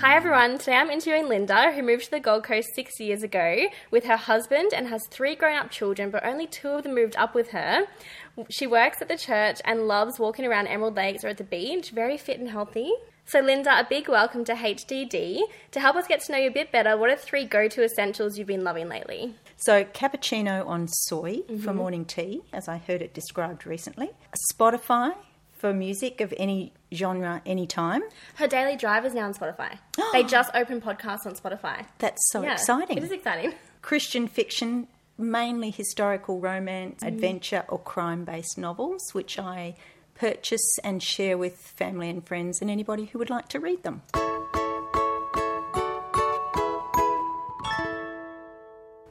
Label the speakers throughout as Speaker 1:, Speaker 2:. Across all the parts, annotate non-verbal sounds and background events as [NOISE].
Speaker 1: Hi everyone, today I'm interviewing Linda, who moved to the Gold Coast six years ago with her husband and has three grown up children, but only two of them moved up with her. She works at the church and loves walking around Emerald Lakes or at the beach, very fit and healthy. So, Linda, a big welcome to HDD. To help us get to know you a bit better, what are three go to essentials you've been loving lately?
Speaker 2: So, cappuccino on soy mm-hmm. for morning tea, as I heard it described recently. Spotify for music of any genre, any time.
Speaker 1: Her daily drive is now on Spotify. [GASPS] they just opened podcasts on Spotify.
Speaker 2: That's so yeah, exciting.
Speaker 1: It is exciting.
Speaker 2: Christian fiction, mainly historical romance, mm. adventure, or crime based novels, which I purchase and share with family and friends and anybody who would like to read them.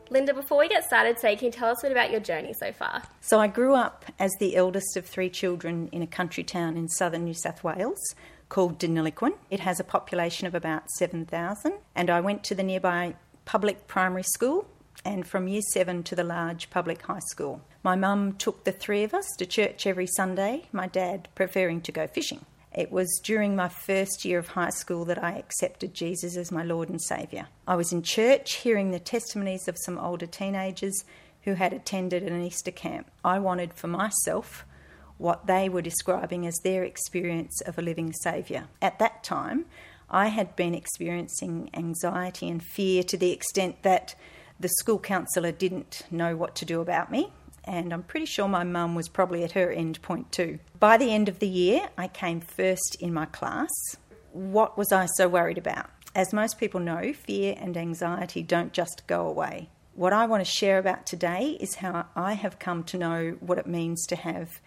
Speaker 1: Linda, before we get started today, can you tell us a bit about your journey so far?
Speaker 2: So, I grew up as the eldest of three children in a country town in southern New South Wales called Deniliquin. It has a population of about 7,000, and I went to the nearby public primary school and from year seven to the large public high school. My mum took the three of us to church every Sunday, my dad preferring to go fishing. It was during my first year of high school that I accepted Jesus as my Lord and Saviour. I was in church hearing the testimonies of some older teenagers who had attended an Easter camp. I wanted for myself what they were describing as their experience of a living Saviour. At that time, I had been experiencing anxiety and fear to the extent that the school counsellor didn't know what to do about me and I'm pretty sure my mum was probably at her end point too. By the end of the year, I came first in my class. What was I so worried about? As most people know, fear and anxiety don't just go away. What I want to share about today is how I have come to know what it means to have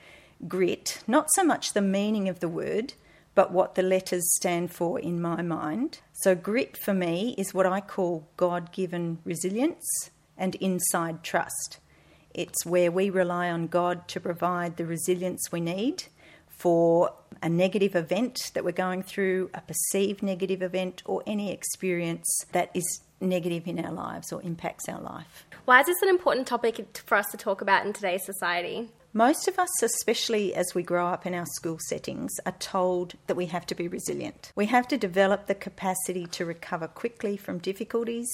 Speaker 2: grit, not so much the meaning of the word, but what the letters stand for in my mind. So, grit for me is what I call God given resilience and inside trust. It's where we rely on God to provide the resilience we need for a negative event that we're going through, a perceived negative event, or any experience that is negative in our lives or impacts our life.
Speaker 1: Why is this an important topic for us to talk about in today's society?
Speaker 2: Most of us, especially as we grow up in our school settings, are told that we have to be resilient. We have to develop the capacity to recover quickly from difficulties,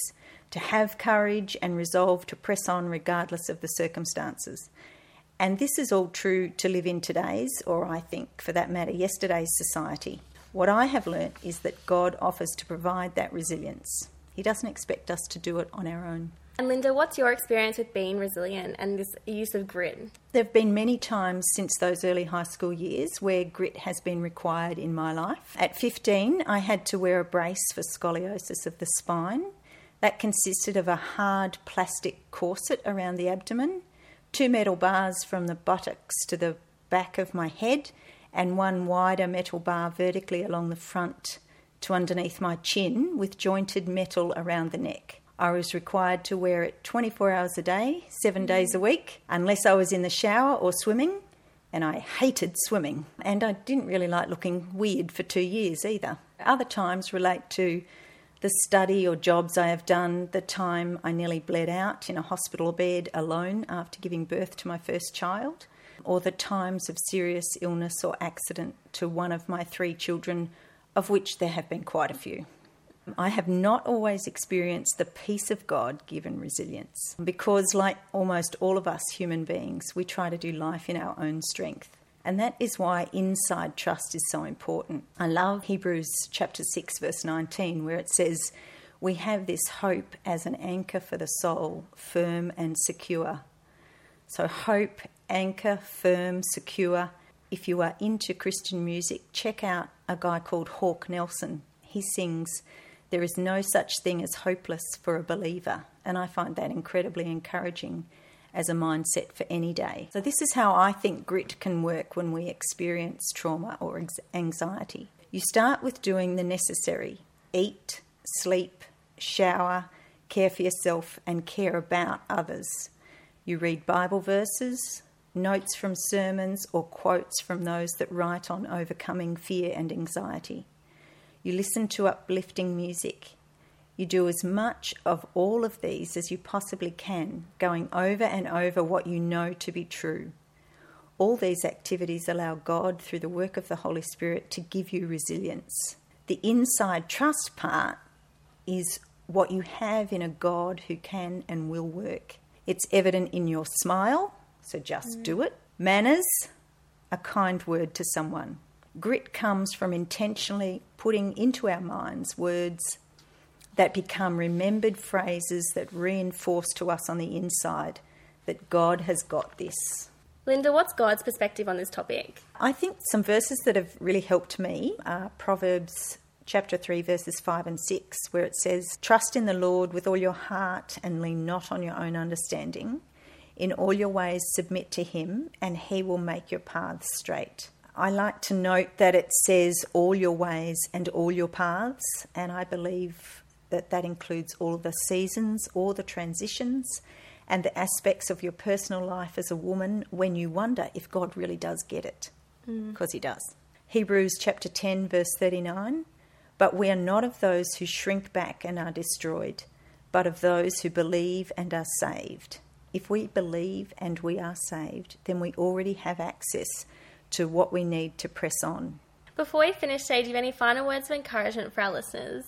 Speaker 2: to have courage and resolve to press on regardless of the circumstances. And this is all true to live in today's, or I think for that matter, yesterday's society. What I have learnt is that God offers to provide that resilience. He doesn't expect us to do it on our own.
Speaker 1: And Linda, what's your experience with being resilient and this use of grit?
Speaker 2: There have been many times since those early high school years where grit has been required in my life. At 15, I had to wear a brace for scoliosis of the spine. That consisted of a hard plastic corset around the abdomen, two metal bars from the buttocks to the back of my head, and one wider metal bar vertically along the front to underneath my chin with jointed metal around the neck. I was required to wear it 24 hours a day, seven days a week, unless I was in the shower or swimming, and I hated swimming. And I didn't really like looking weird for two years either. Other times relate to the study or jobs I have done, the time I nearly bled out in a hospital bed alone after giving birth to my first child, or the times of serious illness or accident to one of my three children, of which there have been quite a few. I have not always experienced the peace of God given resilience because, like almost all of us human beings, we try to do life in our own strength. And that is why inside trust is so important. I love Hebrews chapter 6, verse 19, where it says, We have this hope as an anchor for the soul, firm and secure. So, hope, anchor, firm, secure. If you are into Christian music, check out a guy called Hawk Nelson. He sings, There is no such thing as hopeless for a believer. And I find that incredibly encouraging as a mindset for any day. So, this is how I think grit can work when we experience trauma or anxiety. You start with doing the necessary eat, sleep, shower, care for yourself, and care about others. You read Bible verses, notes from sermons, or quotes from those that write on overcoming fear and anxiety. You listen to uplifting music. You do as much of all of these as you possibly can, going over and over what you know to be true. All these activities allow God, through the work of the Holy Spirit, to give you resilience. The inside trust part is what you have in a God who can and will work. It's evident in your smile, so just mm. do it. Manners, a kind word to someone. Grit comes from intentionally putting into our minds words that become remembered phrases that reinforce to us on the inside that God has got this.
Speaker 1: Linda, what's God's perspective on this topic?
Speaker 2: I think some verses that have really helped me are Proverbs chapter 3, verses 5 and 6, where it says, Trust in the Lord with all your heart and lean not on your own understanding. In all your ways, submit to him, and he will make your paths straight. I like to note that it says all your ways and all your paths, and I believe that that includes all the seasons, all the transitions, and the aspects of your personal life as a woman when you wonder if God really does get it, because mm. He does. Hebrews chapter 10, verse 39 But we are not of those who shrink back and are destroyed, but of those who believe and are saved. If we believe and we are saved, then we already have access to what we need to press on.
Speaker 1: Before we finish, Shay, do you have any final words of encouragement for our listeners?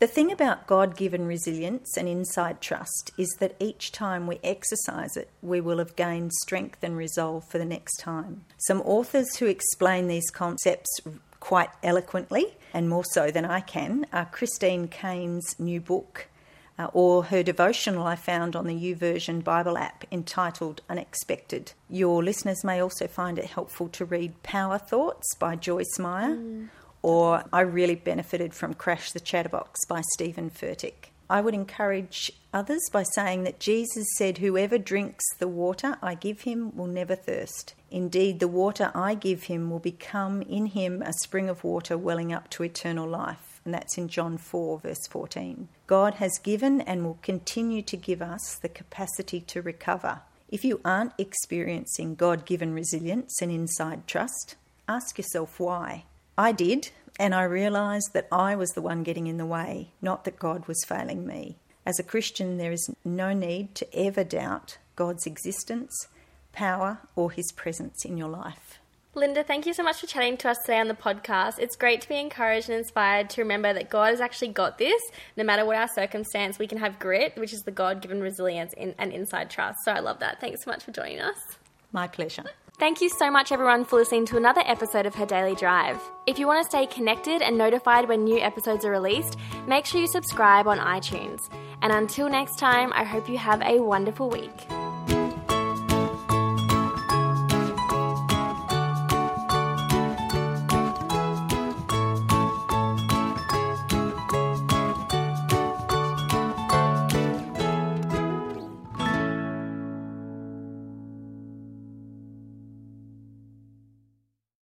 Speaker 2: The thing about God given resilience and inside trust is that each time we exercise it, we will have gained strength and resolve for the next time. Some authors who explain these concepts quite eloquently, and more so than I can, are Christine Caine's new book, uh, or her devotional I found on the YouVersion Bible app entitled Unexpected. Your listeners may also find it helpful to read Power Thoughts by Joyce Meyer. Mm or I really benefited from Crash the Chatterbox by Steven Furtick. I would encourage others by saying that Jesus said, Whoever drinks the water I give him will never thirst. Indeed, the water I give him will become in him a spring of water welling up to eternal life. And that's in John 4, verse 14. God has given and will continue to give us the capacity to recover. If you aren't experiencing God given resilience and inside trust, ask yourself why. I did, and I realised that I was the one getting in the way, not that God was failing me. As a Christian, there is no need to ever doubt God's existence, power, or His presence in your life.
Speaker 1: Linda, thank you so much for chatting to us today on the podcast. It's great to be encouraged and inspired to remember that God has actually got this. No matter what our circumstance, we can have grit, which is the God given resilience in, and inside trust. So I love that. Thanks so much for joining us.
Speaker 2: My pleasure.
Speaker 1: Thank you so much, everyone, for listening to another episode of Her Daily Drive. If you want to stay connected and notified when new episodes are released, make sure you subscribe on iTunes. And until next time, I hope you have a wonderful week.